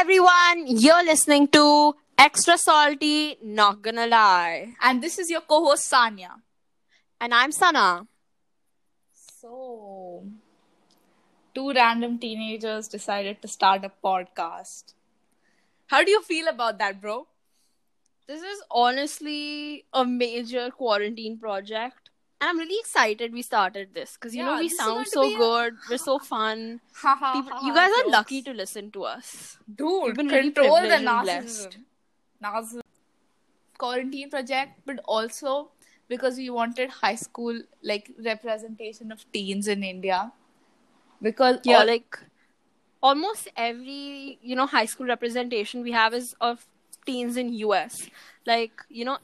everyone. You're listening to Extra Salty, Not Gonna Lie. And this is your co host, Sanya. And I'm Sana. So, two random teenagers decided to start a podcast. How do you feel about that, bro? This is honestly a major quarantine project. And I'm really excited we started this because you Yeah, know we this is going sound so a- good. We're so fun. People, you guys are lucky to listen to us. Dude, been really the narcissism. Narcissism. Quarantine project, but also because we wanted high school like representation of teens in India. Because Yeah, all- like almost every you know high school representation we have is of teens in US. Like you know,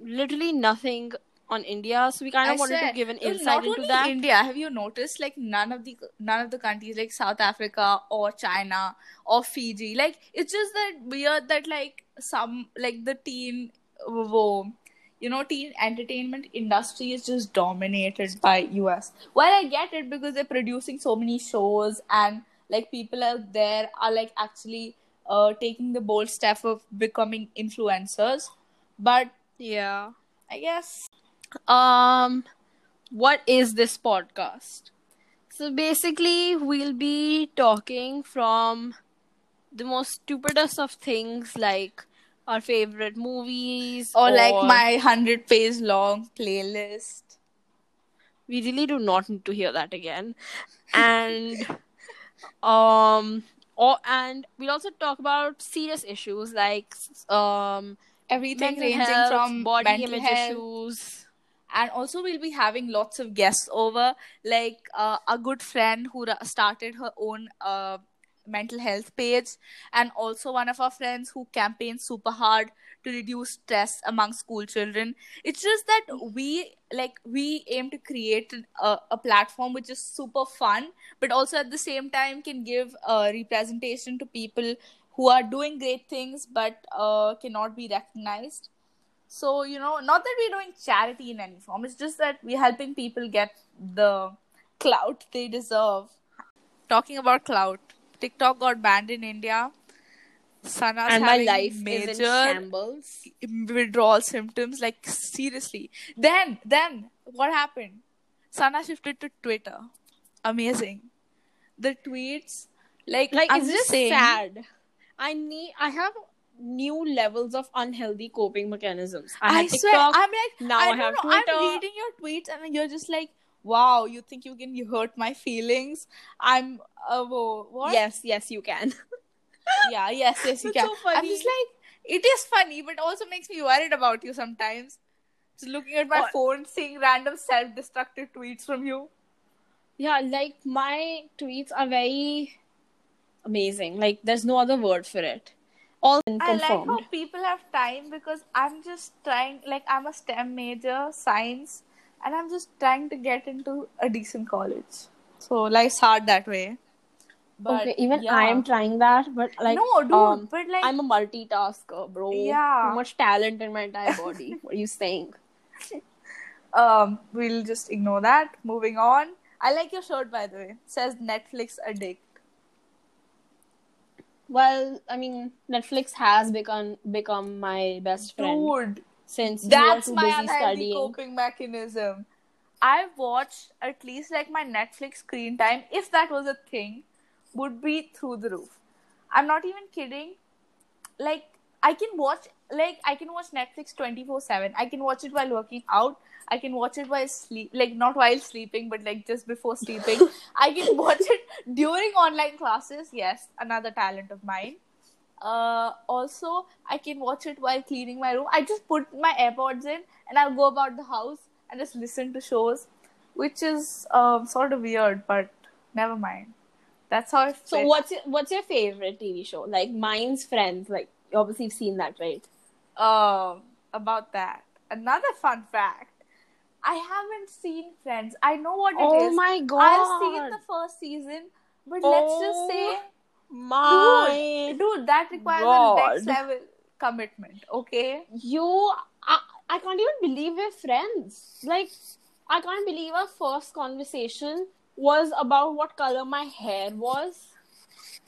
literally nothing on India. So we kind of I wanted to give an insight into that. India, have you noticed like none of the none of the countries like South Africa or China or Fiji, like it's just that weird that like some like the teen, wo, you know, teen entertainment industry is just dominated by US. Well, I get it because they're producing so many shows and like people out there are like actually uh taking the bold step of becoming influencers, but yeah. I guess Um, what is this podcast? So basically, we'll be talking from the most stupidest of things, like our favorite movies, or like my 100 page long playlist we really do not need to hear that again and um or and we'll also talk about serious issues like um everything ranging health, from body image health. issues and also we'll be having lots of guests over like uh, a good friend who started her own uh, mental health page and also one of our friends who campaigns super hard to reduce stress among school children. It's just that we like we aim to create a, a platform which is super fun but also at the same time can give uh, representation to people who are doing great things but uh, cannot be recognized so, you know, not that we're doing charity in any form, it's just that we're helping people get the clout they deserve. Talking about clout, TikTok got banned in India. Sana's and my having life is in major shambles withdrawal symptoms. Like, seriously. Then, then, what happened? Sana shifted to Twitter. Amazing. The tweets, like, like I'm it's just just saying, sad i need i have new levels of unhealthy coping mechanisms i, I had swear, I'm like, now I, I have know, Twitter. I'm reading your tweets and you're just like, wow, you think you can hurt my feelings? I'm, uh, whoa, what? yes yes you can Yeah, yes, yes, you It's can. so I'm funny. just like, it is funny, but also makes me worried about you sometimes. Just looking at my phone, seeing random self-destructive tweets from you. yeah like my tweets are very amazing like there's no other word for it all I like how people have time because I'm just trying, like, I'm a STEM major, science, and I'm just trying to get into a decent college. So life's hard that way. But okay even yeah. i am trying that but like no, dude, um, but like, i'm a multitasker bro Yeah. too much talent in my entire body what are you saying um, we'll just ignore that. Moving on. I like your shirt, by the way. It says Netflix addict. Well i mean netflix has become become my best friend Dude, since that's you are my too busy unhealthy studying coping mechanism. I watched at least like my Netflix screen time, if that was a thing, would be through the roof. I'm not even kidding. Like I can watch like I can watch Netflix 24/7. I can watch it while working out. I can watch it while sleep like not while sleeping but like just before sleeping. I can watch it during online classes. Yes, another talent of mine. Uh, also, I can watch it while cleaning my room. I just put my AirPods in and I'll go about the house and just listen to shows, which is um, sort of weird, but never mind. That's how I so what's your, what's your favorite tv show like mine's friends like obviously you obviously have seen that right um about that. Another fun fact. I haven't seen Friends. I know what it is. oh my god I've seen the first season, but let's just say, my dude, dude, that requires God. a next level commitment. Okay. you I, I can't even believe we're friends like i can't believe our first conversation was about what color my hair was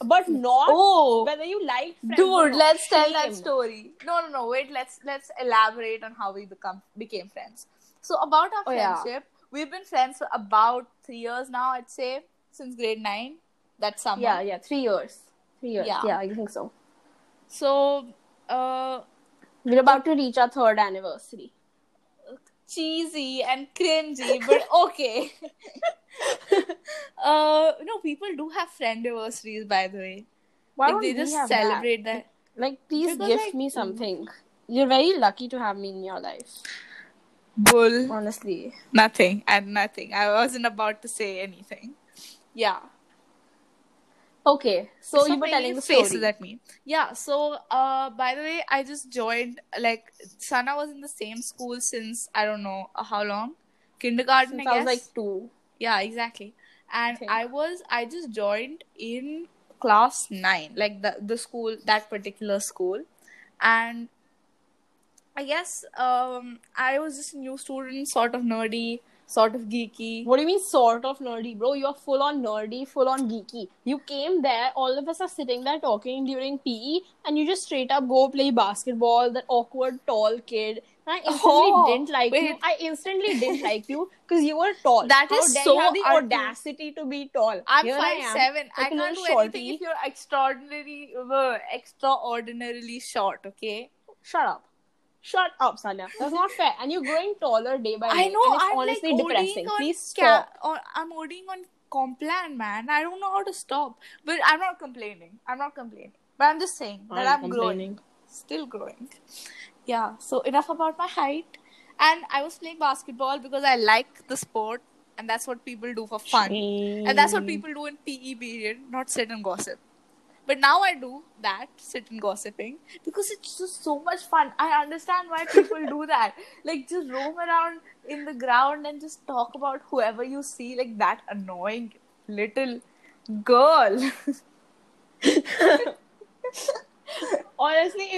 but not Oh, whether you like dude, let's tell that story. No, no, no. Wait, let's let's elaborate on how we become became friends. So about our Oh, yeah. friendship, we've been friends for about three years now. I'd say since grade nine. That summer. Yeah, yeah, three years. Three years. Yeah. Yeah, I think so. So, uh, We're about to reach our third anniversary. cheesy and cringy, but okay. uh, no, people do have friend anniversaries, by the way. Why like don't they we just have that? celebrate that. Like, please Because, gift like, me something. You're very lucky to have me in your life. Bull. Honestly. Nothing and nothing. I wasn't about to say anything. Yeah. Okay, so Stop you were telling the faces story. at me. Yeah. So, uh, by the way, I just joined. Like, Sana was in the same school since I don't know how long, kindergarten. Since I I was like two. Yeah, exactly. And Okay. I was. I just joined in class nine, like the the school that particular school, and I guess um I was just a new student, sort of nerdy, sort of geeky. What do you mean, sort of nerdy, bro? You're full on nerdy, full on geeky. You came there, all of us are sitting there talking during PE, and you just straight up go play basketball, that awkward tall kid. I instantly Oh, didn't like you. I instantly didn't like you because you were tall. That How is so you have the audacity to be tall. I'm Here five I seven. I can't do little anything if you're extraordinary, uh, extraordinarily short. Okay. Shut up. Shut up, Sanya. That's not fair. And you're growing taller day by day. I know. It's I'm honestly like depressing. Please ca- stop. or I'm ODing on Complan, man. I don't know how to stop. But I'm not complaining. I'm not complaining. But I'm just saying that I'm, growing. Still growing. Yeah. So enough about my height. And I was playing basketball because I like the sport, and that's what people do for fun. And that's what people do in PE period, not sit and gossip. But now I do that, sit and gossiping, because it's just so much fun. I understand why people do that. Like, just roam around in the ground and just talk about whoever you see, like that annoying little girl. Honestly,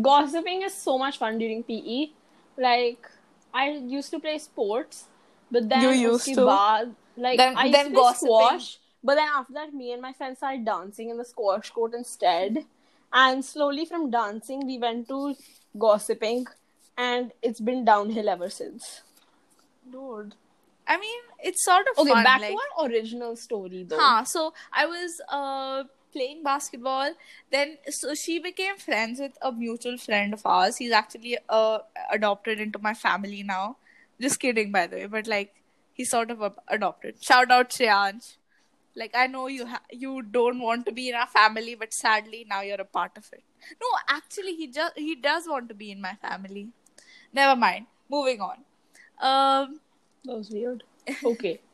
gossiping is so much fun during PE. Like, I used to play sports, but then You used to? baad, like Then- I used then to play squash, but then after that, me and my friends started dancing in the squash court instead. And slowly from dancing, we went to gossiping, and it's been downhill ever since. Dude. I mean, it's sort of Okay, fun. back like, to our original story though. Huh, so I was uh playing basketball. Then so she became friends with a mutual friend of ours. He's actually uh adopted into my family now. Just kidding, by the way, but like he's sort of adopted. Shout out Shreyansh. Like I know you ha- you don't want to be in our family, but sadly now you're a part of it. No, actually he just he does want to be in my family. Never mind. Moving on. Um. That was weird. Okay.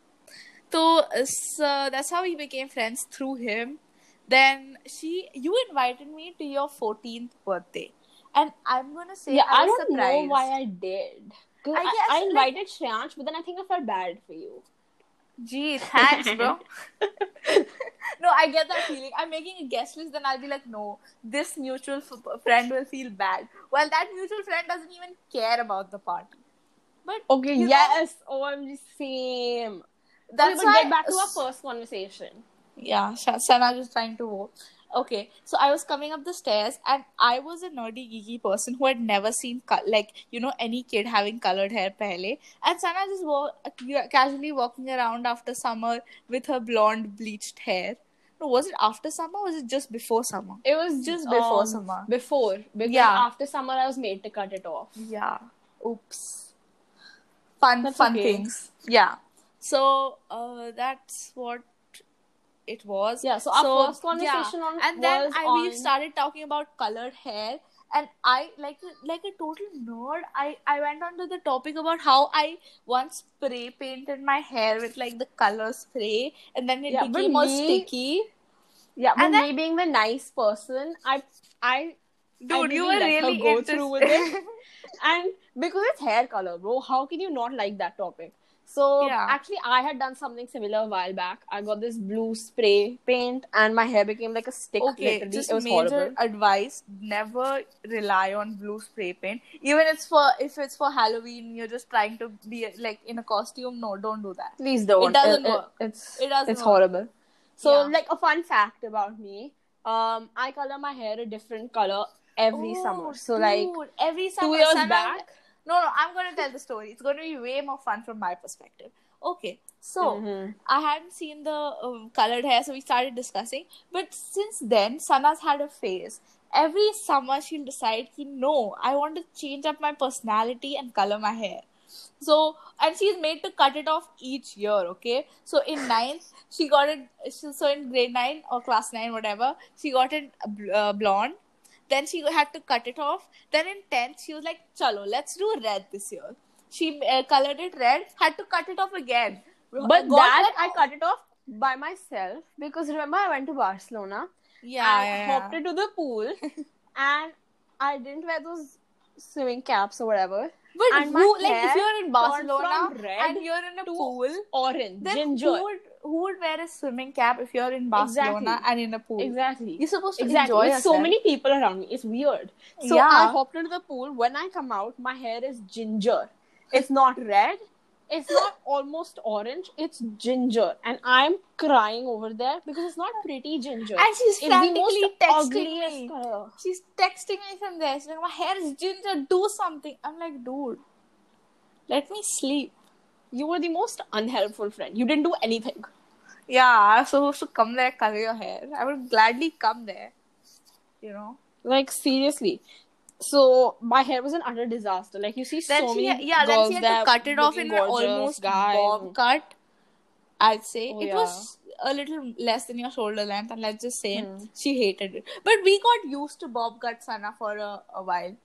So, uh, so that's how we became friends through him. Then she, you invited me to your 14th birthday, and I'm gonna say yeah, I, I don't surprised. know why I did. 'Cause I I, guess, I like- invited Shreyansh, but then I think I felt bad for you. Gee, thanks, bro. no, I get that feeling. I'm making a guest list, then I'll be like, no, this mutual f- friend will feel bad. Well, that mutual friend doesn't even care about the party. But Okay, you know, yes. Oh, OMG, same. that's okay, but why. get back to our first conversation. Yeah, Sana just trying to vote. Okay, so I was coming up the stairs, and I was a nerdy, geeky person who had never seen like you know any kid having colored hair pehle. And Sana just wa- casually walking around after summer with her blonde bleached hair. No, was it after summer? or Was it just before summer? It was Just before um, summer. Before, because Yeah. after summer I was made to cut it off. Yeah. Oops. Fun, That's fun okay. things. Yeah. So uh, that's what it was. Yeah, so our first conversation on- and then I, we started talking about colored hair, and I like like a total nerd. I I went on to the topic about how I once spray painted my hair with like the color spray, and then it Yeah, became more me- sticky. Yeah, but And then- me being the nice person, I, I, Dude, I you were really go into- through with it. and because it's hair color, bro, how can you not like that topic? So Yeah. actually, I had done something similar a while back. I got this blue spray paint, and my hair became like a stick. Okay, literally. just it was major horrible. advice: never rely on blue spray paint. Even it's for if it's for Halloween, you're just trying to be like in a costume. No, don't do that. Please don't. It doesn't work. it's It doesn't It's work. horrible. So, Yeah. like a fun fact about me, um, I color my hair a different color every Oh, summer. So, like dude, every summer, years Sana- back- No, no, I'm gonna tell the story. It's gonna be way more fun from my perspective. Okay, so Mhm. I hadn't seen the um, colored hair, so we started discussing. But since then, Sana's had a phase. Every summer, she'll decide, ki, no, I want to change up my personality and color my hair. So, and she's made to cut it off each year, okay? So, in ninth, she got it, so so in grade nine or class nine, whatever, she got it uh, blonde. Then she had to cut it off. Then in 10th, she was like, Chalo, let's do red this year. She uh, colored it red, had to cut it off again. But Got that that I cut it off by myself because remember I went to Barcelona. Yeah, I yeah, hopped yeah. into the pool and I didn't wear those swimming caps or whatever. But and who, like, if you're in Barcelona and you're in a pool, Orange, then ginger. who would who would wear a swimming cap if you're in Barcelona Exactly. and in a pool? Exactly. You're supposed to Exactly. enjoy With so many people around me. It's weird. So Yeah. I hopped into the pool. When I come out, my hair is ginger. It's not red. It's not almost orange. It's ginger. And I'm crying over there because it's not pretty ginger. And she's it's frantically texting me. color. She's texting me from there. She's like, my hair is ginger. Do something. I'm like, dude, let me sleep. You were the most unhelpful friend. You didn't do anything. Yeah, I was supposed to come there, color your hair. I would gladly come there. You know. Like seriously. So my hair was an utter disaster. Like you see Then so she, many yeah, then girls she had to cut it off in an almost guys. bob cut. I'd say Oh, it yeah. was a little less than your shoulder length, and let's just say Hmm. she hated it. But we got used to bob cut Sana for a, a while.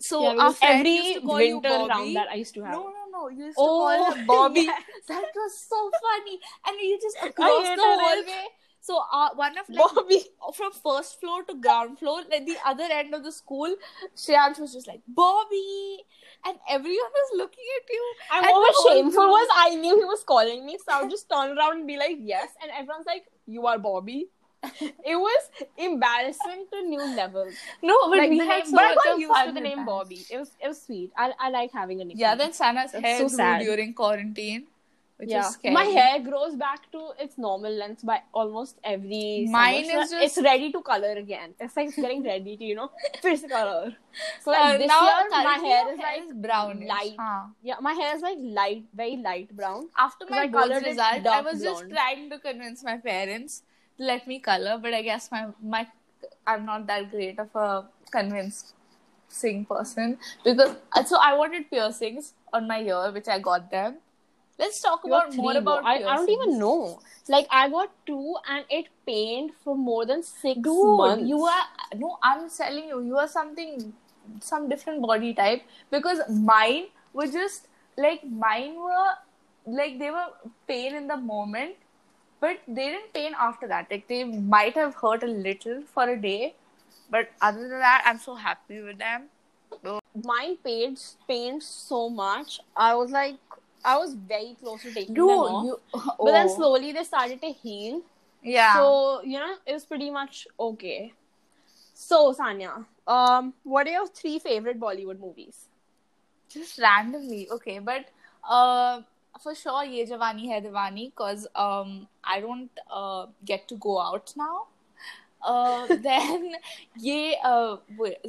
So Yeah, every used to call you winter round that I used to have. No, no, used to Oh, call her Bobby. That was so funny. And you just across the hallway. So uh, one of like Bobby. from first floor to ground floor, like the other end of the school, Shreyansh was just like Bobby, and everyone was looking at you. And And what was shameful was I knew he was calling me, so I would just turn around and be like, yes. And everyone's like, you are Bobby. it was embarrassing to new levels. No, but like we had name, so but I much got of used to the name. Bobby. It was it was sweet. I I like having a nickname. Yeah, then Sana's That's hair so grew sad. during quarantine, which yeah, is scary. my hair grows back to its normal length by almost every. Mine summer. is So just- it's ready to color again. It's like it's getting ready to you know fix color. So like Uh, this now year, my currently hair your is like brownish. light. Huh. Yeah, my hair is like light, very light brown. After my I boards result, I dark was just trying to convince my parents to let me color, but I guess my my I'm not that great of a convincing person because uh, so I wanted piercings on my ear, which I got them. Let's talk You about more about. I, I don't even know. Like I got two and it pained for more than six Dude, months. you are no. I'm telling you, you are something, some different body type because mine were just like mine were like they were pain in the moment, but they didn't pain after that. Like they might have hurt a little for a day, but other than that, I'm so happy with them. mine pained pained so much. I was like, I was very close to taking Dude, them off. you, But then oh. slowly they started to heal. yeah. So you know, it was pretty much okay. So Sanya, um, what are your three favorite Bollywood movies? just randomly okay but uh for sure ye jawani hai diwani because um i don't uh, get to go out now uh then ye uh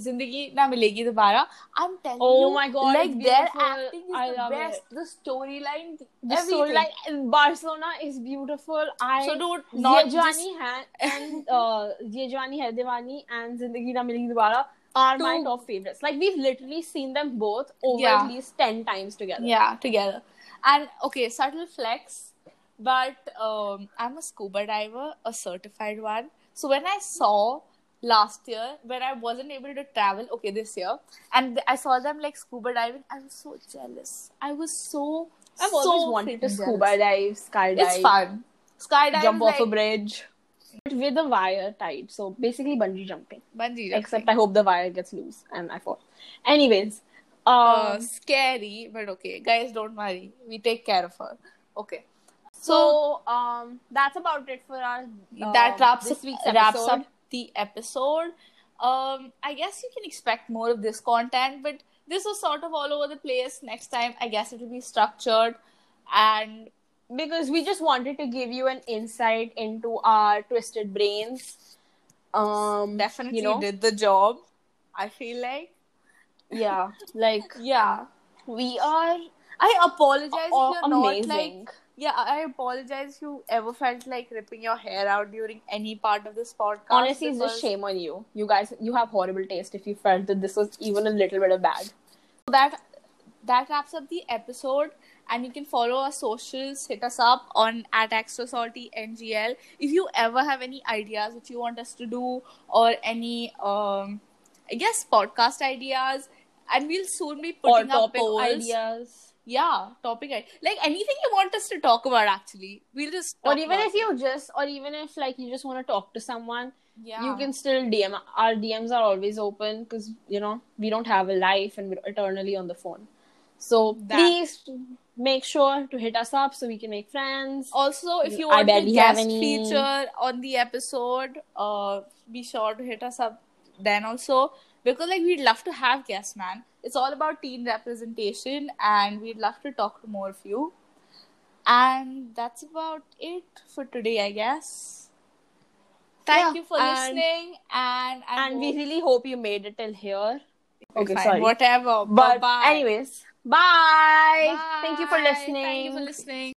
zindagi na milegi dobara i'm telling Oh you my God, like their acting is I the best it. the storyline The storyline Barcelona is beautiful. I so dude not Ye just Jawani Hai and uh, Ye Jawani Hai and Zindagi Na Milegi Dobara are my top favorites. Like we've literally seen them both over Yeah. at least ten times together. Yeah, together. And okay, subtle flex, but um, I'm a scuba diver, a certified one. So when I saw last year, when I wasn't able to travel, okay, this year, and I saw them like scuba diving, I was so jealous. I was so. I've so always wanted to freaking scuba jealous. dive, skydive, It's fun. Skydive jump is off a bridge, but with a wire tied. So basically bungee jumping. bungee jumping. Except I hope the wire gets loose and I fall. Anyways, uh, um, scary, but okay, guys, don't worry. We take care of her. Okay. so um, that's about it for our um, that wraps this up, week's wraps up the episode. Um, I guess you can expect more of this content, but this was sort of all over the place. Next time, I guess it will be structured, and because we just wanted to give you an insight into our twisted brains. Um, Definitely you know, did the job. I feel like. Yeah, like Yeah. we are I apologize if you're not like amazing. Yeah, I apologize if you ever felt like ripping your hair out during any part of this podcast. Honestly, it's just shame on you. You guys, you have horrible taste if you felt that this was even a little bit of bad. That that wraps up the episode, and you can follow our socials. Hit us up on at extra salty ngl. If you ever have any ideas which you want us to do, or any um, I guess podcast ideas, and we'll soon be Or putting up polls. ideas. Yeah, topic i- like anything you want us to talk about. Actually, we'll just Or even about if you just, or even if like you just want to talk to someone, yeah. you can still DM. Our DMs are always open because you know we don't have a life and we're eternally on the phone. So That- please make sure to hit us up so we can make friends. Also, if you I want a have guest any- feature on the episode, uh, be sure to hit us up then also because like we'd love to have guests, man. It's all about teen representation, and we'd love to talk to more of you. And that's about it for today, I guess. Thank Yeah, you for and- listening, and I and we really hope you made it till here. Okay, fine, sorry. whatever. But Bye-bye. anyways, bye. Bye. Thank you for listening. Thank you for listening.